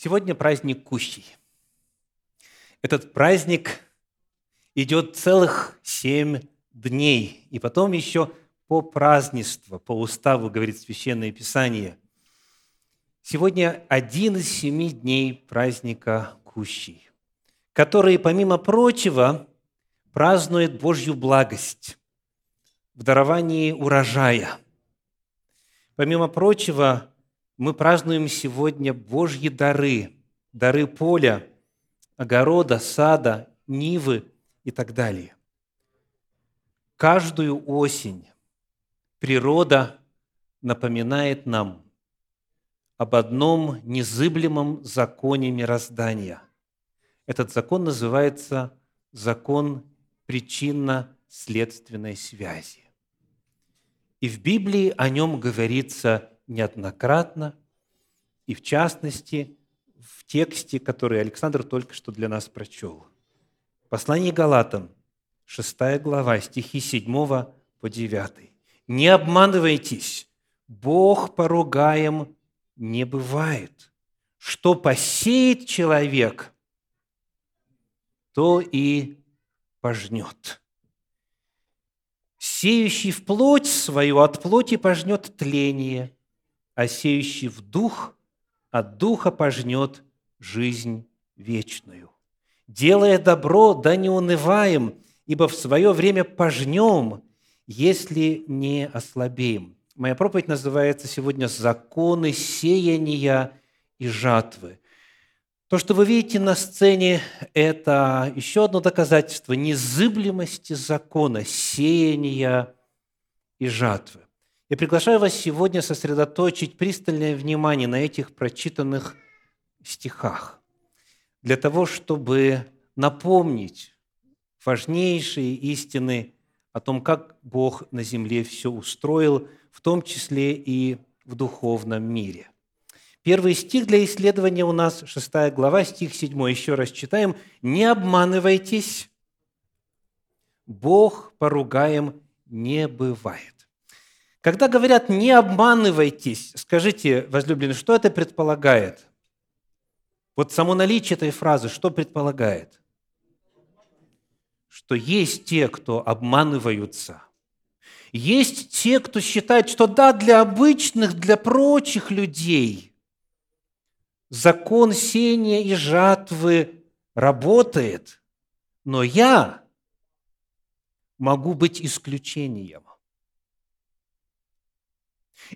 Сегодня праздник Кущий. Этот праздник идет целых семь дней, и потом еще по празднеству, по уставу, говорит Священное Писание. Сегодня один из семи дней праздника Кущий, который, помимо прочего, празднует Божью благость в даровании урожая. Помимо прочего, мы празднуем сегодня Божьи дары, дары поля, огорода, сада, нивы и так далее. Каждую осень природа напоминает нам об одном незыблемом законе мироздания. Этот закон называется закон причинно-следственной связи. И в Библии о нем говорится неоднократно, и в частности в тексте, который Александр только что для нас прочел. Послание Галатам, 6 глава, стихи 7 по 9. «Не обманывайтесь, Бог поругаем не бывает. Что посеет человек, то и пожнет. Сеющий в плоть свою от плоти пожнет тление, а сеющий в дух от духа пожнет жизнь вечную. Делая добро, да не унываем, ибо в свое время пожнем, если не ослабеем. Моя проповедь называется сегодня «Законы сеяния и жатвы». То, что вы видите на сцене, это еще одно доказательство незыблемости закона сеяния и жатвы. Я приглашаю вас сегодня сосредоточить пристальное внимание на этих прочитанных стихах для того, чтобы напомнить важнейшие истины о том, как Бог на земле все устроил, в том числе и в духовном мире. Первый стих для исследования у нас, 6 глава, стих 7, еще раз читаем. «Не обманывайтесь, Бог поругаем не бывает». Когда говорят «не обманывайтесь», скажите, возлюбленный, что это предполагает? Вот само наличие этой фразы что предполагает? Что есть те, кто обманываются. Есть те, кто считает, что да, для обычных, для прочих людей закон сения и жатвы работает, но я могу быть исключением.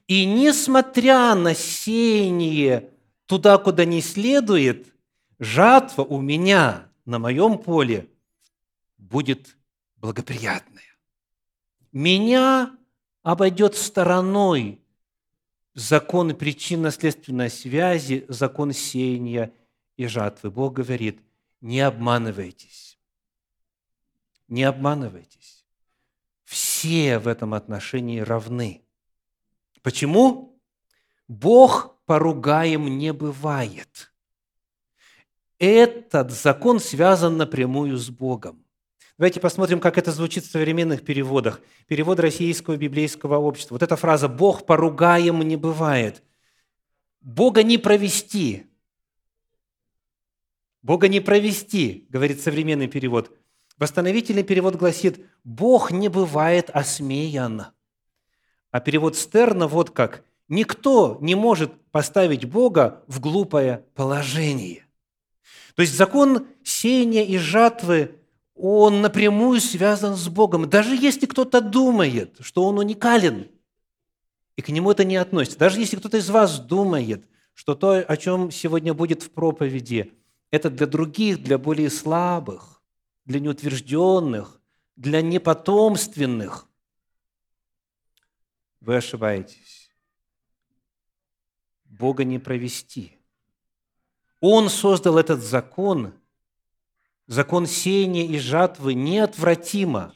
И несмотря на сеяние туда, куда не следует, жатва у меня на моем поле будет благоприятная. Меня обойдет стороной закон причинно-следственной связи, закон сеяния и жатвы. Бог говорит, не обманывайтесь. Не обманывайтесь. Все в этом отношении равны. Почему? Бог поругаем не бывает. Этот закон связан напрямую с Богом. Давайте посмотрим, как это звучит в современных переводах. Перевод Российского библейского общества. Вот эта фраза «Бог поругаем не бывает». Бога не провести. Бога не провести, говорит современный перевод. Восстановительный перевод гласит «Бог не бывает осмеян». А перевод Стерна вот как «Никто не может поставить Бога в глупое положение». То есть закон сеяния и жатвы, он напрямую связан с Богом. Даже если кто-то думает, что он уникален, и к нему это не относится, даже если кто-то из вас думает, что то, о чем сегодня будет в проповеди, это для других, для более слабых, для неутвержденных, для непотомственных – вы ошибаетесь. Бога не провести. Он создал этот закон, закон сеяния и жатвы неотвратимо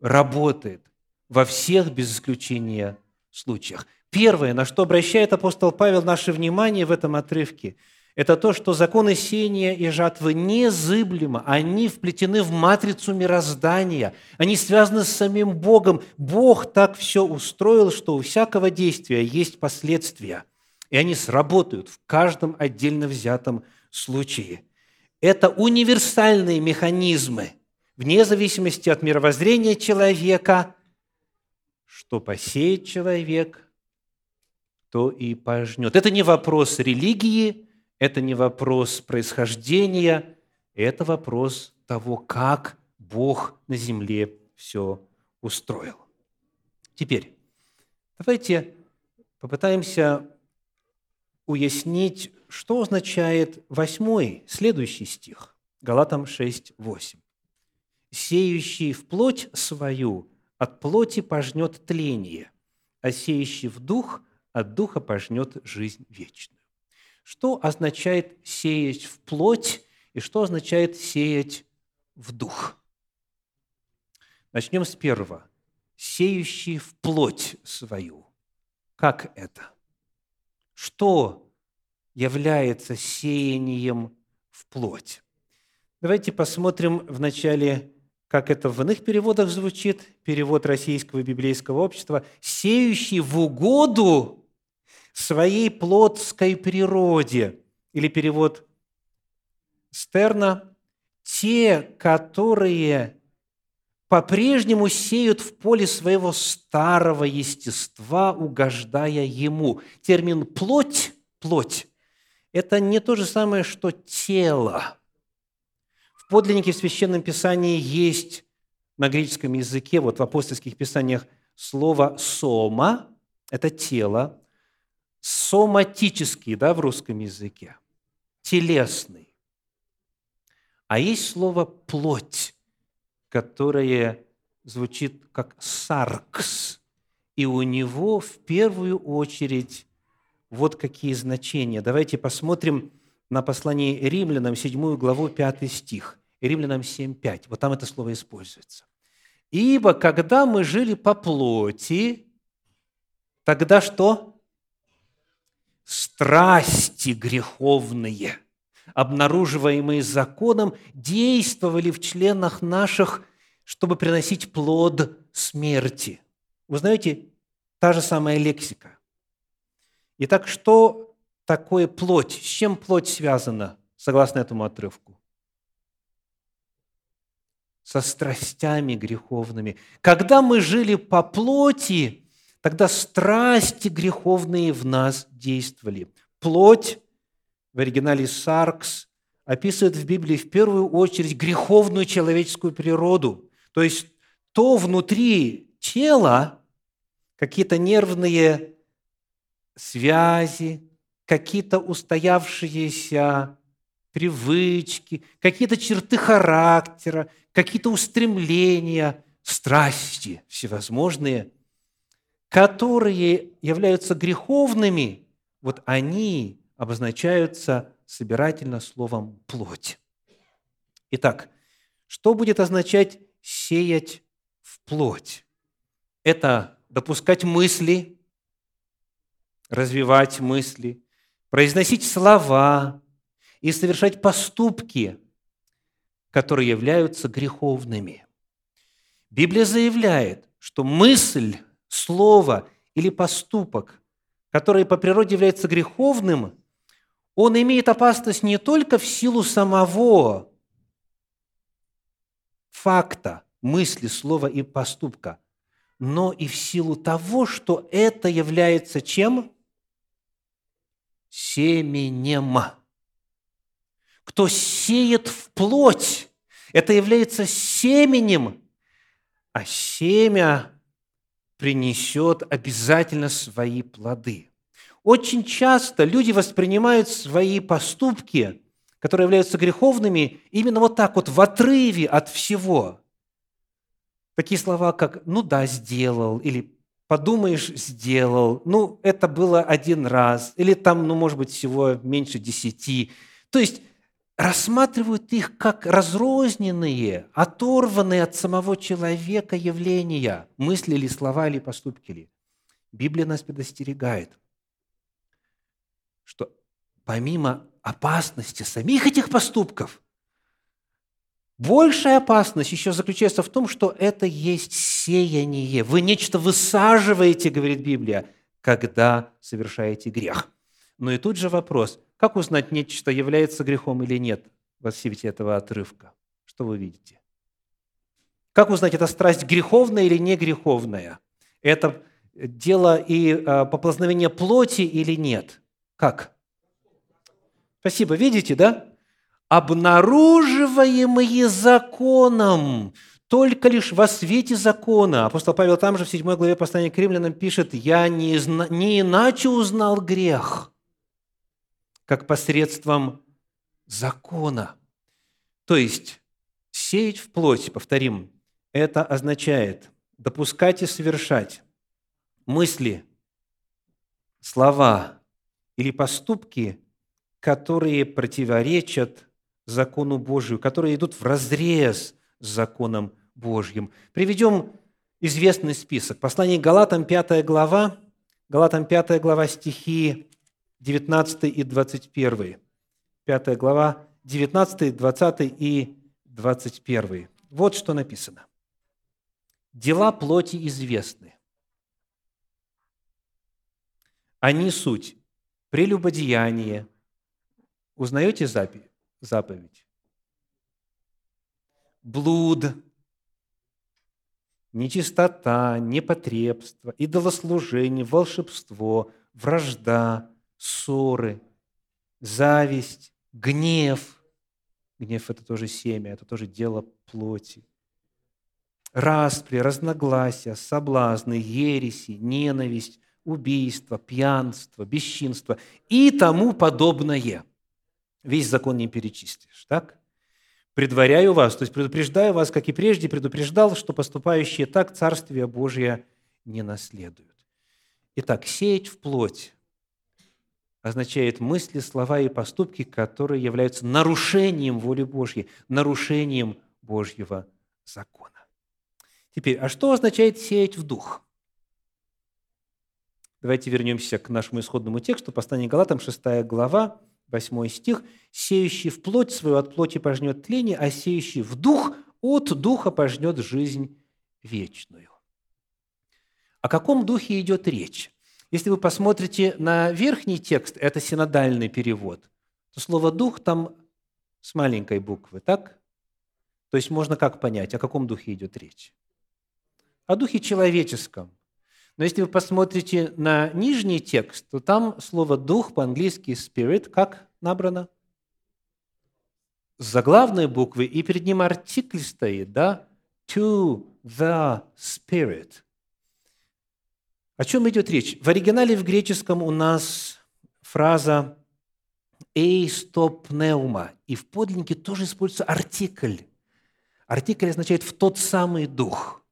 работает во всех без исключения случаях. Первое, на что обращает апостол Павел наше внимание в этом отрывке – это то, что законы сеяния и жатвы незыблемо, они вплетены в матрицу мироздания, они связаны с самим Богом. Бог так все устроил, что у всякого действия есть последствия. и они сработают в каждом отдельно взятом случае. Это универсальные механизмы, вне зависимости от мировоззрения человека, что посеет человек, то и пожнет. Это не вопрос религии, это не вопрос происхождения, это вопрос того, как Бог на земле все устроил. Теперь, давайте попытаемся уяснить, что означает восьмой, следующий стих, Галатам 6, 8. «Сеющий в плоть свою от плоти пожнет тление, а сеющий в дух от духа пожнет жизнь вечную». Что означает сеять в плоть и что означает сеять в дух? Начнем с первого. Сеющий в плоть свою. Как это? Что является сеянием в плоть? Давайте посмотрим вначале, как это в иных переводах звучит. Перевод Российского библейского общества. «Сеющий в угоду своей плотской природе». Или перевод Стерна. «Те, которые по-прежнему сеют в поле своего старого естества, угождая ему. Термин «плоть» – «плоть» – это не то же самое, что «тело». В подлиннике в Священном Писании есть на греческом языке, вот в апостольских писаниях, слово «сома» – это тело, соматический, да, в русском языке, телесный. А есть слово «плоть», которое звучит как «саркс», и у него в первую очередь вот какие значения. Давайте посмотрим на послание римлянам, 7 главу, 5 стих. Римлянам 7, 5. Вот там это слово используется. «Ибо когда мы жили по плоти, тогда что? Страсти греховные – обнаруживаемые законом, действовали в членах наших, чтобы приносить плод смерти. Вы знаете, та же самая лексика. Итак, что такое плоть? С чем плоть связана, согласно этому отрывку? Со страстями греховными. Когда мы жили по плоти, тогда страсти греховные в нас действовали. Плоть в оригинале «саркс», описывает в Библии в первую очередь греховную человеческую природу, то есть то внутри тела, какие-то нервные связи, какие-то устоявшиеся привычки, какие-то черты характера, какие-то устремления, страсти всевозможные, которые являются греховными, вот они обозначаются собирательно словом «плоть». Итак, что будет означать «сеять в плоть»? Это допускать мысли, развивать мысли, произносить слова и совершать поступки, которые являются греховными. Библия заявляет, что мысль, слово или поступок, который по природе является греховным, он имеет опасность не только в силу самого факта, мысли, слова и поступка, но и в силу того, что это является чем? Семенем. Кто сеет в плоть, это является семенем, а семя принесет обязательно свои плоды – очень часто люди воспринимают свои поступки, которые являются греховными, именно вот так вот, в отрыве от всего. Такие слова, как «ну да, сделал», или «подумаешь, сделал», «ну, это было один раз», или там, ну, может быть, всего меньше десяти. То есть рассматривают их как разрозненные, оторванные от самого человека явления, мысли или слова или поступки ли. Библия нас предостерегает – что помимо опасности самих этих поступков, большая опасность еще заключается в том, что это есть сеяние. Вы нечто высаживаете, говорит Библия, когда совершаете грех. Но и тут же вопрос, как узнать, нечто является грехом или нет во свете этого отрывка? Что вы видите? Как узнать, это страсть греховная или не греховная? Это дело и а, поплазновение плоти или нет? Как? Спасибо. Видите, да? Обнаруживаемые законом, только лишь во свете закона. Апостол Павел там же в 7 главе послания к римлянам пишет, «Я не, не иначе узнал грех, как посредством закона. То есть, сеять в плоть, повторим, это означает допускать и совершать мысли, слова или поступки, которые противоречат закону Божию, которые идут в разрез с законом Божьим. Приведем известный список. Послание Галатам, 5 глава, Галатам, 5 глава, стихи 19 и 21. 5 глава, 19, 20 и 21. Вот что написано. «Дела плоти известны. Они суть прелюбодеяние. Узнаете заповедь? Блуд, нечистота, непотребство, идолослужение, волшебство, вражда, ссоры, зависть, гнев. Гнев – это тоже семя, это тоже дело плоти. Распри, разногласия, соблазны, ереси, ненависть, убийство, пьянство, бесчинство и тому подобное. Весь закон не перечистишь, так? Предваряю вас, то есть предупреждаю вас, как и прежде предупреждал, что поступающие так Царствие Божие не наследуют. Итак, сеять в плоть означает мысли, слова и поступки, которые являются нарушением воли Божьей, нарушением Божьего закона. Теперь, а что означает сеять в дух? Давайте вернемся к нашему исходному тексту, послание Галатам, 6 глава, 8 стих. «Сеющий в плоть свою от плоти пожнет тление, а сеющий в дух от духа пожнет жизнь вечную». О каком духе идет речь? Если вы посмотрите на верхний текст, это синодальный перевод, то слово «дух» там с маленькой буквы, так? То есть можно как понять, о каком духе идет речь? О духе человеческом. Но если вы посмотрите на нижний текст, то там слово «дух» по-английски «spirit» как набрано? С заглавной буквы, и перед ним артикль стоит, да? «To the Spirit». О чем идет речь? В оригинале в греческом у нас фраза «эйстопнеума», и в подлиннике тоже используется артикль. Артикль означает «в тот самый дух».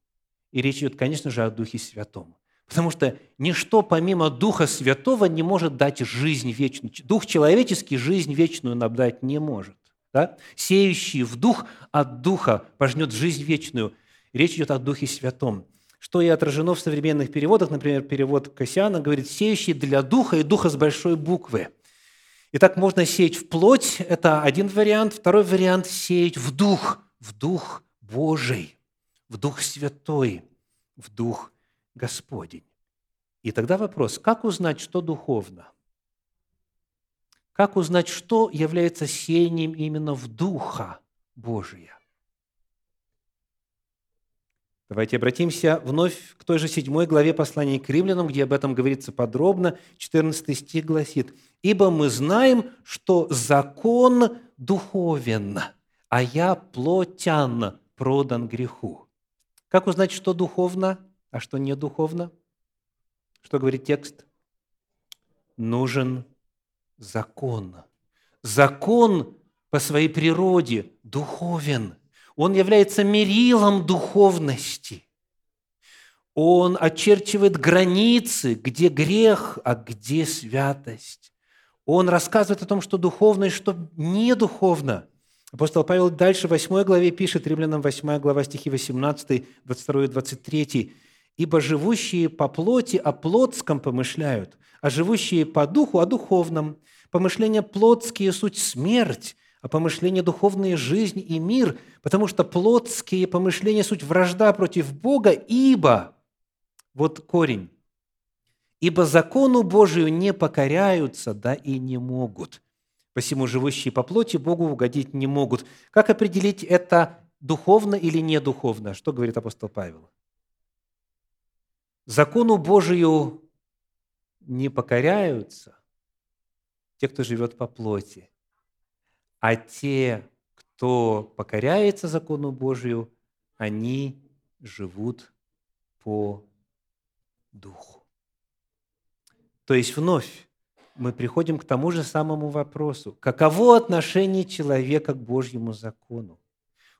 И речь идет, конечно же, о Духе Святом. Потому что ничто помимо Духа Святого не может дать жизнь вечную. Дух человеческий жизнь вечную нам дать не может. Да? Сеющий в Дух от Духа пожнет жизнь вечную. Речь идет о Духе Святом что и отражено в современных переводах. Например, перевод Кассиана говорит «сеющий для духа и духа с большой буквы». Итак, можно сеять в плоть, это один вариант. Второй вариант – сеять в дух, в дух Божий, в дух святой, в дух Господень. И тогда вопрос, как узнать, что духовно? Как узнать, что является сеянием именно в Духа Божия? Давайте обратимся вновь к той же седьмой главе послания к римлянам, где об этом говорится подробно. 14 стих гласит, «Ибо мы знаем, что закон духовен, а я плотян продан греху». Как узнать, что духовно, а что не духовно? Что говорит текст? Нужен закон. Закон по своей природе духовен – он является мерилом духовности. Он очерчивает границы, где грех, а где святость. Он рассказывает о том, что духовно и что не духовно. Апостол Павел дальше в 8 главе пишет, Римлянам 8 глава, стихи 18, 22 и 23. «Ибо живущие по плоти о плотском помышляют, а живущие по духу о духовном. Помышления плотские – суть смерть, а помышления духовные – жизнь и мир, потому что плотские помышления – суть вражда против Бога, ибо, вот корень, ибо закону Божию не покоряются, да и не могут. Посему живущие по плоти Богу угодить не могут. Как определить это духовно или не духовно? Что говорит апостол Павел? Закону Божию не покоряются те, кто живет по плоти, а те, кто покоряется закону Божию, они живут по духу. То есть вновь мы приходим к тому же самому вопросу. Каково отношение человека к Божьему закону?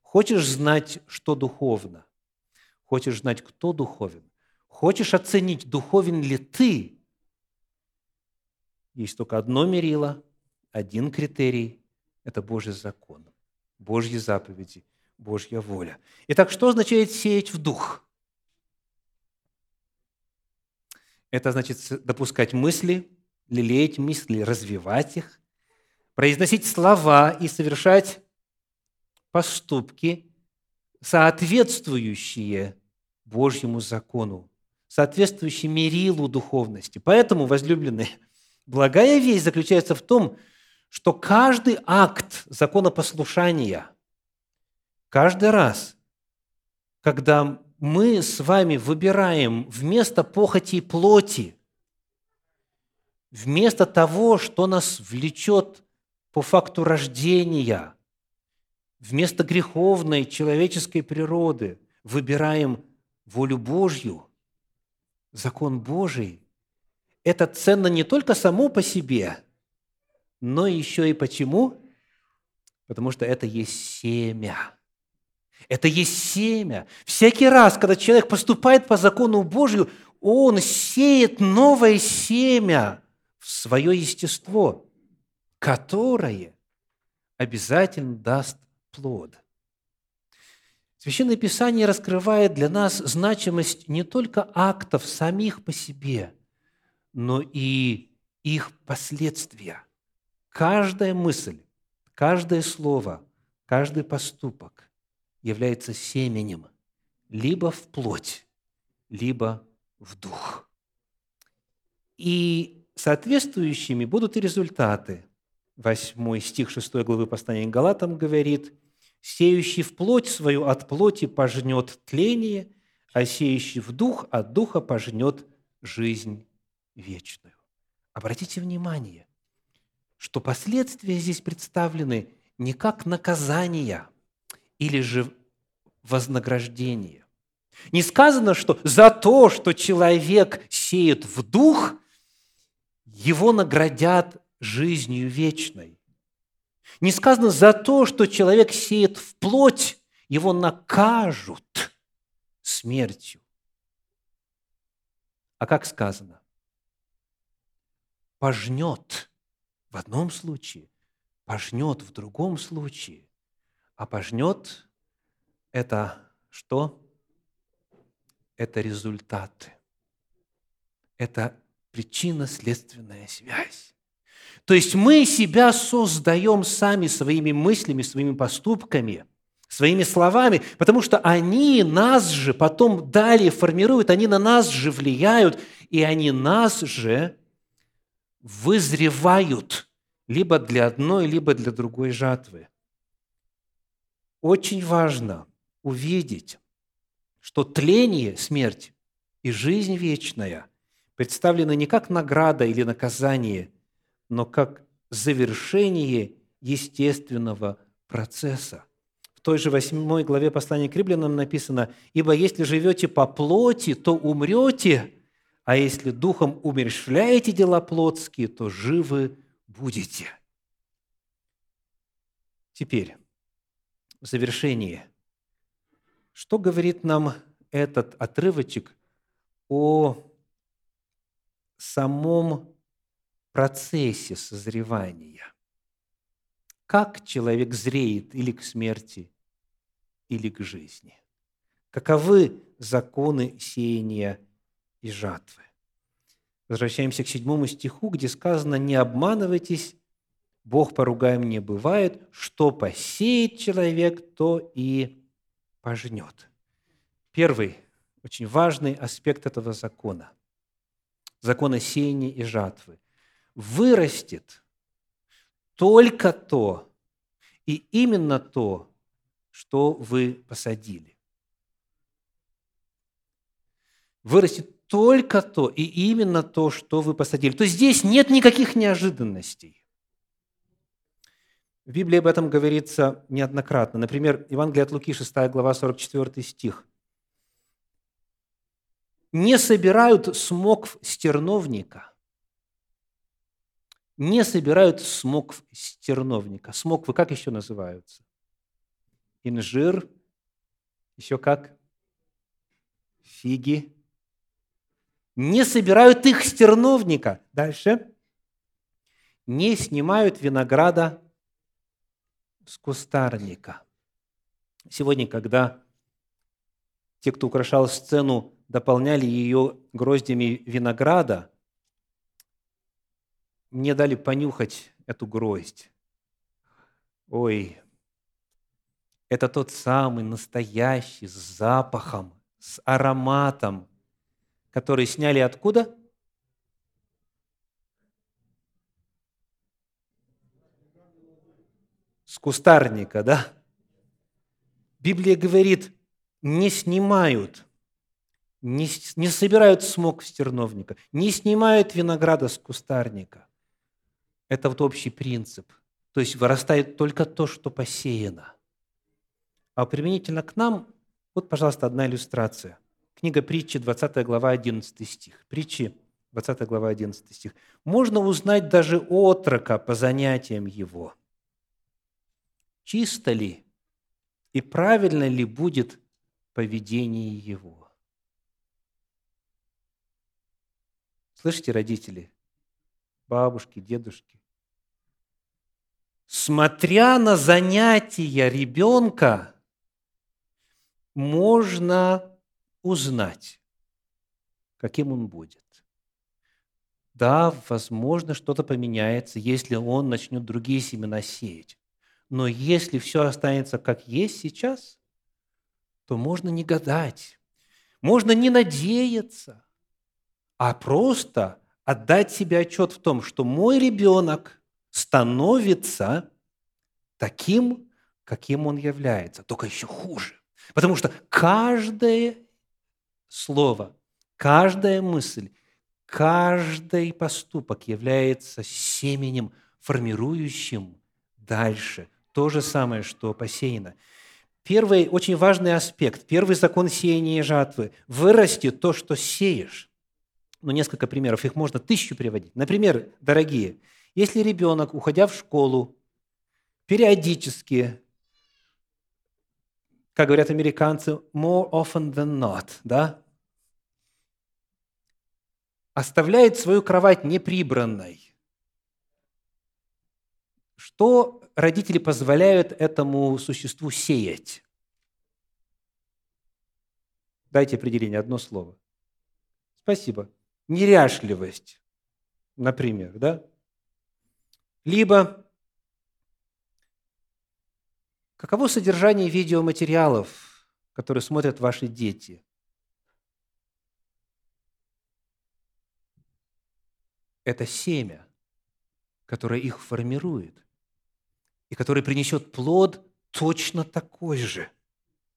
Хочешь знать, что духовно? Хочешь знать, кто духовен? Хочешь оценить, духовен ли ты? Есть только одно мерило, один критерий – это Божий закон, Божьи заповеди, Божья воля. Итак, что означает сеять в дух? Это значит допускать мысли, лелеять мысли, развивать их, произносить слова и совершать поступки, соответствующие Божьему закону, соответствующие мерилу духовности. Поэтому, возлюбленные, благая весть заключается в том, что каждый акт законопослушания, каждый раз, когда мы с вами выбираем вместо похоти плоти, вместо того, что нас влечет по факту рождения, вместо греховной человеческой природы, выбираем волю Божью, закон Божий, это ценно не только само по себе, но еще и почему? Потому что это есть семя – это есть семя. Всякий раз, когда человек поступает по закону Божию, он сеет новое семя в свое естество, которое обязательно даст плод. Священное Писание раскрывает для нас значимость не только актов самих по себе, но и их последствия. Каждая мысль, каждое слово, каждый поступок является семенем либо в плоть, либо в дух. И соответствующими будут и результаты. Восьмой стих 6 главы послания к Галатам говорит, «Сеющий в плоть свою от плоти пожнет тление, а сеющий в дух от духа пожнет жизнь вечную». Обратите внимание, что последствия здесь представлены не как наказания – или же вознаграждение. Не сказано, что за то, что человек сеет в дух, его наградят жизнью вечной. Не сказано за то, что человек сеет в плоть, его накажут смертью. А как сказано? Пожнет в одном случае, пожнет в другом случае. А пожнет – это что? Это результаты. Это причинно-следственная связь. То есть мы себя создаем сами своими мыслями, своими поступками, своими словами, потому что они нас же потом далее формируют, они на нас же влияют, и они нас же вызревают либо для одной, либо для другой жатвы. Очень важно увидеть, что тление, смерть и жизнь вечная представлены не как награда или наказание, но как завершение естественного процесса. В той же восьмой главе послания к римлянам написано, «Ибо если живете по плоти, то умрете, а если духом умерщвляете дела плотские, то живы будете». Теперь, в завершении, что говорит нам этот отрывочек о самом процессе созревания? Как человек зреет или к смерти, или к жизни? Каковы законы сеяния и жатвы? Возвращаемся к седьмому стиху, где сказано «Не обманывайтесь, Бог поругаем не бывает, что посеет человек, то и пожнет. Первый, очень важный аспект этого закона. закона сеяния и жатвы. Вырастет только то, и именно то, что вы посадили. Вырастет только то, и именно то, что вы посадили. То есть здесь нет никаких неожиданностей. В Библии об этом говорится неоднократно. Например, Евангелие от Луки, 6 глава, 44 стих. «Не собирают смокв стерновника, не собирают смокв стерновника». Смоквы как еще называются? Инжир, еще как? Фиги. Не собирают их стерновника. Дальше. Не снимают винограда с кустарника. Сегодня, когда те, кто украшал сцену, дополняли ее гроздями винограда, мне дали понюхать эту гроздь. Ой, это тот самый настоящий, с запахом, с ароматом, который сняли откуда? с кустарника, да? Библия говорит, не снимают, не, не собирают смог с терновника, не снимают винограда с кустарника. Это вот общий принцип. То есть вырастает только то, что посеяно. А применительно к нам, вот, пожалуйста, одна иллюстрация. Книга притчи, 20 глава, 11 стих. Притчи, 20 глава, 11 стих. Можно узнать даже отрока по занятиям его – чисто ли и правильно ли будет поведение его. Слышите, родители, бабушки, дедушки? Смотря на занятия ребенка, можно узнать, каким он будет. Да, возможно, что-то поменяется, если он начнет другие семена сеять. Но если все останется как есть сейчас, то можно не гадать, можно не надеяться, а просто отдать себе отчет в том, что мой ребенок становится таким, каким он является, только еще хуже. Потому что каждое слово, каждая мысль, каждый поступок является семенем, формирующим дальше то же самое, что посеяно. Первый очень важный аспект, первый закон сеяния и жатвы – вырасти то, что сеешь. Ну, несколько примеров, их можно тысячу приводить. Например, дорогие, если ребенок, уходя в школу, периодически, как говорят американцы, more often than not, да, оставляет свою кровать неприбранной, что родители позволяют этому существу сеять? Дайте определение, одно слово. Спасибо. Неряшливость, например, да? Либо каково содержание видеоматериалов, которые смотрят ваши дети? Это семя, которое их формирует – и который принесет плод точно такой же.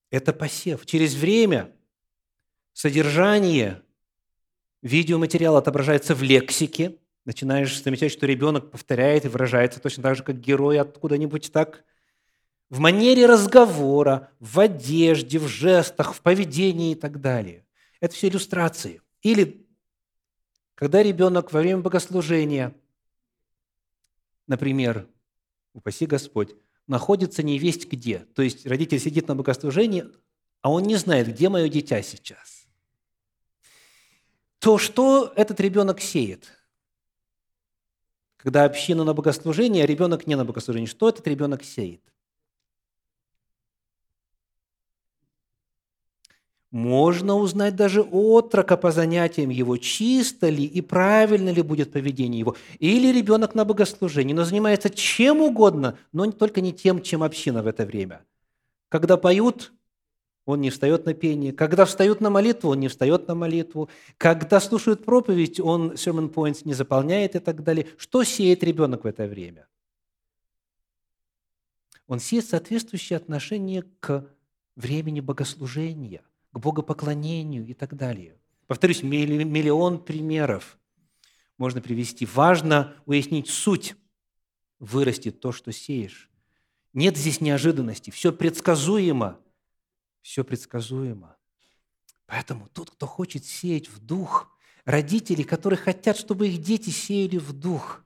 Это посев. Через время содержание видеоматериала отображается в лексике. Начинаешь замечать, что ребенок повторяет и выражается точно так же, как герой откуда-нибудь так. В манере разговора, в одежде, в жестах, в поведении и так далее. Это все иллюстрации. Или когда ребенок во время богослужения, например, упаси Господь, находится не весть где. То есть родитель сидит на богослужении, а он не знает, где мое дитя сейчас. То что этот ребенок сеет? Когда община на богослужении, а ребенок не на богослужении, что этот ребенок сеет? Можно узнать даже отрока по занятиям его, чисто ли и правильно ли будет поведение его. Или ребенок на богослужении, но занимается чем угодно, но только не тем, чем община в это время. Когда поют, он не встает на пение. Когда встают на молитву, он не встает на молитву. Когда слушают проповедь, он sermon points не заполняет и так далее. Что сеет ребенок в это время? Он сеет соответствующее отношение к времени богослужения, к богопоклонению и так далее. Повторюсь, миллион примеров можно привести. Важно уяснить суть. Вырастет то, что сеешь. Нет здесь неожиданности. Все предсказуемо. Все предсказуемо. Поэтому тот, кто хочет сеять в дух, родители, которые хотят, чтобы их дети сеяли в дух,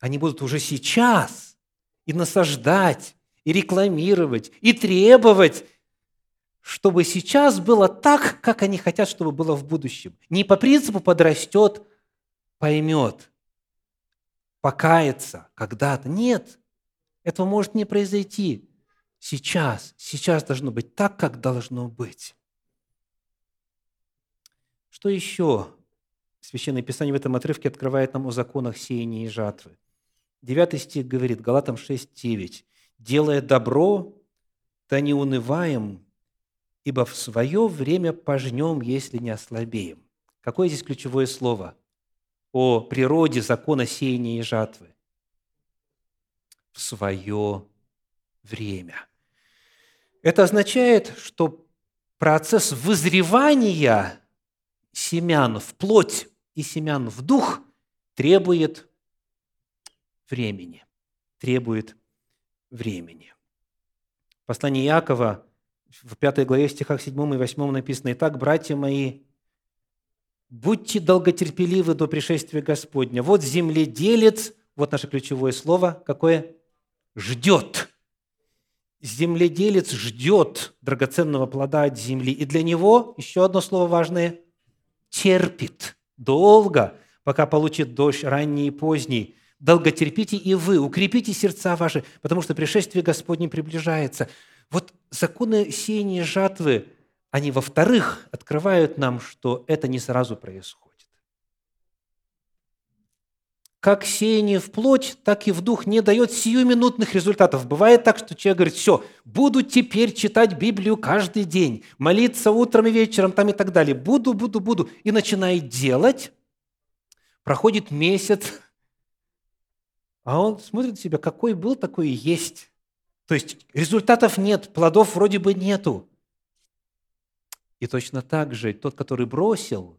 они будут уже сейчас и насаждать, и рекламировать, и требовать, чтобы сейчас было так, как они хотят, чтобы было в будущем. Не по принципу подрастет, поймет, покается когда-то. Нет, этого может не произойти сейчас. Сейчас должно быть так, как должно быть. Что еще Священное Писание в этом отрывке открывает нам о законах сеяния и жатвы? Девятый стих говорит, Галатам 6, 9. «Делая добро, да не унываем, ибо в свое время пожнем, если не ослабеем». Какое здесь ключевое слово о природе закона сеяния и жатвы? В свое время. Это означает, что процесс вызревания семян в плоть и семян в дух требует времени. Требует времени. Послание Иакова в пятой главе, в стихах 7 и 8 написано, «Итак, братья мои, будьте долготерпеливы до пришествия Господня. Вот земледелец, вот наше ключевое слово, какое? Ждет. Земледелец ждет драгоценного плода от земли. И для него, еще одно слово важное, терпит долго, пока получит дождь ранний и поздний. Долготерпите и вы, укрепите сердца ваши, потому что пришествие Господне приближается – вот законы сеяния жатвы, они, во-вторых, открывают нам, что это не сразу происходит. Как сеяние в плоть, так и в дух не дает сиюминутных результатов. Бывает так, что человек говорит, все, буду теперь читать Библию каждый день, молиться утром и вечером там и так далее. Буду, буду, буду. И начинает делать. Проходит месяц, а он смотрит на себя, какой был, такой и есть. То есть результатов нет, плодов вроде бы нету. И точно так же тот, который бросил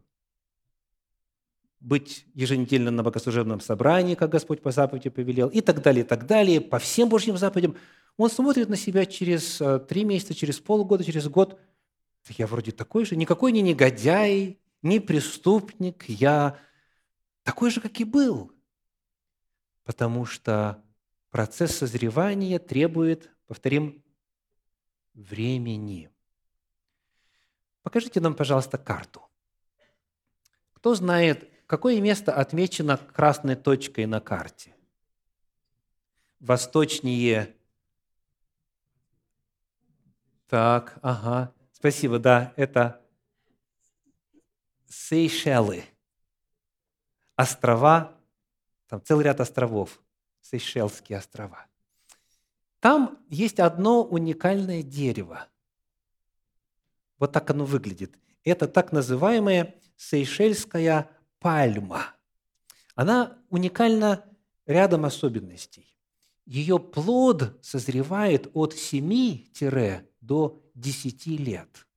быть еженедельно на богослужебном собрании, как Господь по заповеди повелел, и так далее, и так далее, по всем Божьим заповедям, он смотрит на себя через э, три месяца, через полгода, через год. Я вроде такой же, никакой не негодяй, не преступник, я такой же, как и был. Потому что Процесс созревания требует, повторим, времени. Покажите нам, пожалуйста, карту. Кто знает, какое место отмечено красной точкой на карте? Восточнее. Так, ага. Спасибо, да, это Сейшелы. Острова, там целый ряд островов. Сейшельские острова. Там есть одно уникальное дерево. Вот так оно выглядит. Это так называемая сейшельская пальма. Она уникальна рядом особенностей. Ее плод созревает от 7 до 10 лет.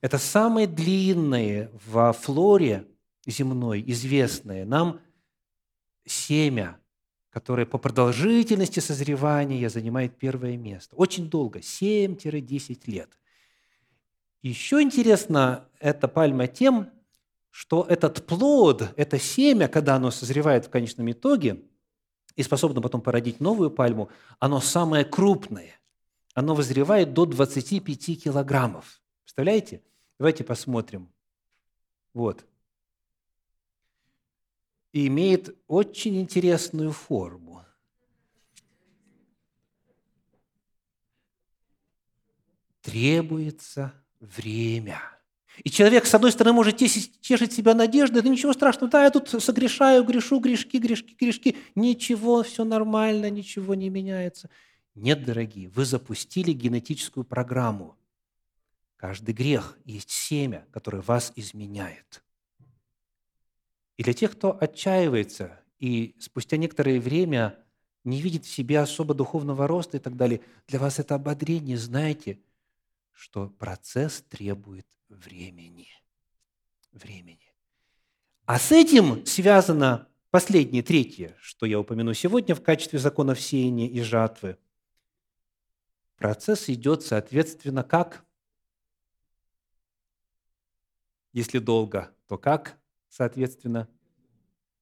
Это самое длинное во флоре земной, известное нам семя которое по продолжительности созревания занимает первое место. Очень долго, 7-10 лет. Еще интересно эта пальма тем, что этот плод, это семя, когда оно созревает в конечном итоге и способно потом породить новую пальму, оно самое крупное. Оно вызревает до 25 килограммов. Представляете? Давайте посмотрим. Вот и имеет очень интересную форму. Требуется время. И человек, с одной стороны, может тешить себя надеждой, да ничего страшного, да, я тут согрешаю, грешу, грешки, грешки, грешки. Ничего, все нормально, ничего не меняется. Нет, дорогие, вы запустили генетическую программу. Каждый грех есть семя, которое вас изменяет. И для тех, кто отчаивается и спустя некоторое время не видит в себе особо духовного роста и так далее, для вас это ободрение. Знаете, что процесс требует времени. Времени. А с этим связано последнее, третье, что я упомяну сегодня в качестве законов сеяния и жатвы. Процесс идет, соответственно, как? Если долго, то как, соответственно?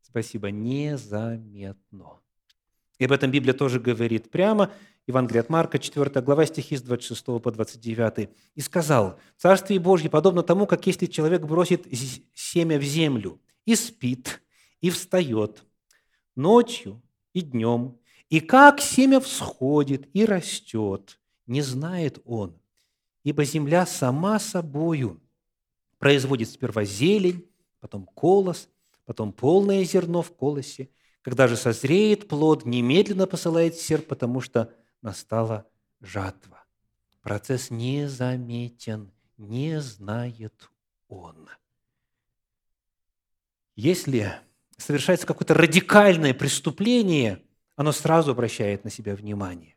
Спасибо, незаметно. И об этом Библия тоже говорит прямо. Евангелие от Марка, 4 глава, стихи с 26 по 29. «И сказал, Царствие Божье подобно тому, как если человек бросит семя в землю, и спит, и встает ночью и днем, и как семя всходит и растет, не знает он, ибо земля сама собою производит сперва зелень, потом колос, потом полное зерно в колосе, когда же созреет плод, немедленно посылает серп, потому что настала жатва. Процесс незаметен, не знает он. Если совершается какое-то радикальное преступление, оно сразу обращает на себя внимание.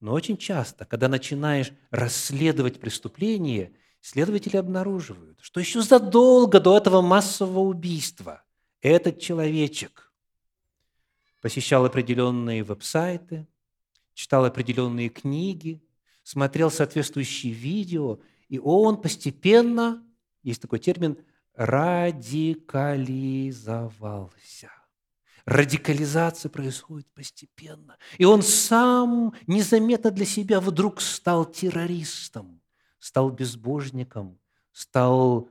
Но очень часто, когда начинаешь расследовать преступление, следователи обнаруживают, что еще задолго до этого массового убийства этот человечек посещал определенные веб-сайты, читал определенные книги, смотрел соответствующие видео, и он постепенно, есть такой термин, радикализовался. Радикализация происходит постепенно. И он сам незаметно для себя вдруг стал террористом, стал безбожником, стал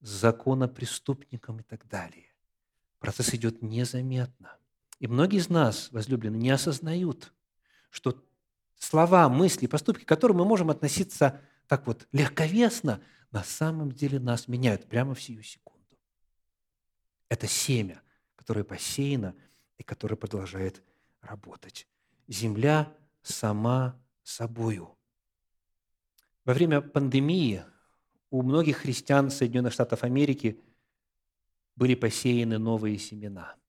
законопреступником и так далее. Процесс идет незаметно. И многие из нас, возлюбленные, не осознают, что слова, мысли, поступки, к которым мы можем относиться так вот легковесно, на самом деле нас меняют прямо в сию секунду. Это семя, которое посеяно и которое продолжает работать. Земля сама собою. Во время пандемии у многих христиан Соединенных Штатов Америки были посеяны новые семена –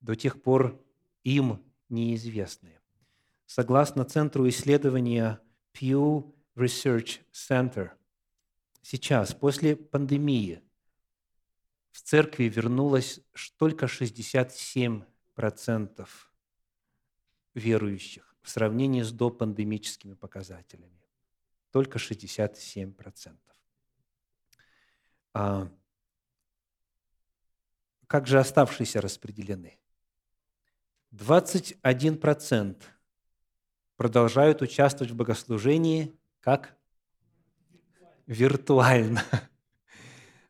до тех пор им неизвестны. Согласно Центру исследования Pew Research Center, сейчас, после пандемии, в церкви вернулось только 67% верующих в сравнении с допандемическими показателями. Только 67%. А как же оставшиеся распределены? 21% продолжают участвовать в богослужении как виртуально.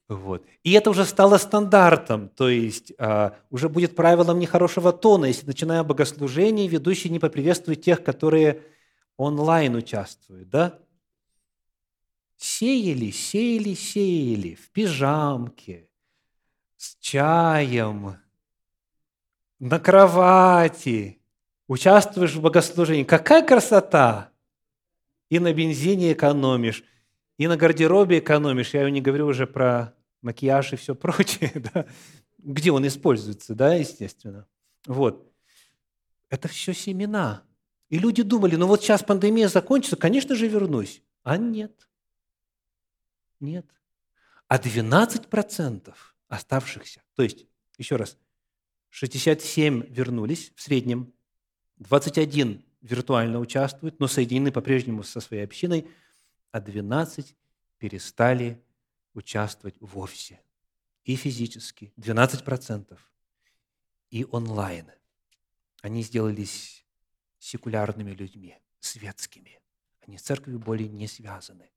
Вот. И это уже стало стандартом, то есть а, уже будет правилом нехорошего тона, если, начиная богослужение, ведущий не поприветствует тех, которые онлайн участвуют, да? Сеяли, сеяли, сеяли в пижамке, с чаем, на кровати, участвуешь в богослужении. Какая красота! И на бензине экономишь, и на гардеробе экономишь. Я не говорю уже про макияж и все прочее, да? где он используется, да, естественно. Вот. Это все семена. И люди думали, ну вот сейчас пандемия закончится, конечно же вернусь. А нет. Нет. А 12% оставшихся, то есть, еще раз, 67 вернулись в среднем, 21 виртуально участвуют, но соединены по-прежнему со своей общиной, а 12 перестали участвовать вовсе. И физически, 12%, и онлайн. Они сделались секулярными людьми, светскими. Они с церковью более не связаны.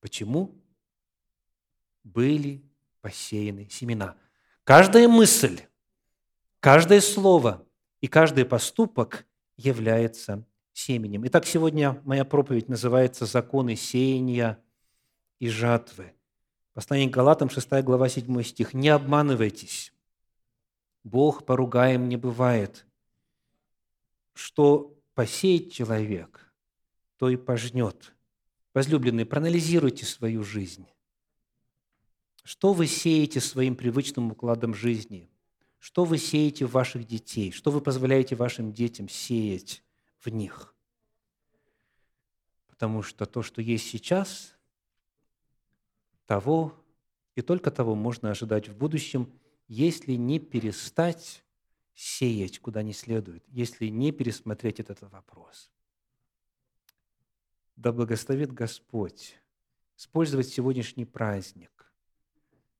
Почему? Были посеяны семена. Каждая мысль, Каждое слово и каждый поступок является семенем. Итак, сегодня моя проповедь называется «Законы сеяния и жатвы». Послание к Галатам, 6 глава, 7 стих. «Не обманывайтесь, Бог поругаем не бывает, что посеет человек, то и пожнет. Возлюбленные, проанализируйте свою жизнь. Что вы сеете своим привычным укладом жизни? Что вы сеете в ваших детей? Что вы позволяете вашим детям сеять в них? Потому что то, что есть сейчас, того и только того можно ожидать в будущем, если не перестать сеять куда не следует, если не пересмотреть этот вопрос. Да благословит Господь использовать сегодняшний праздник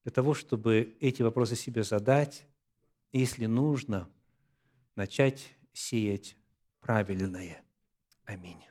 для того, чтобы эти вопросы себе задать, если нужно, начать сеять правильное. Аминь.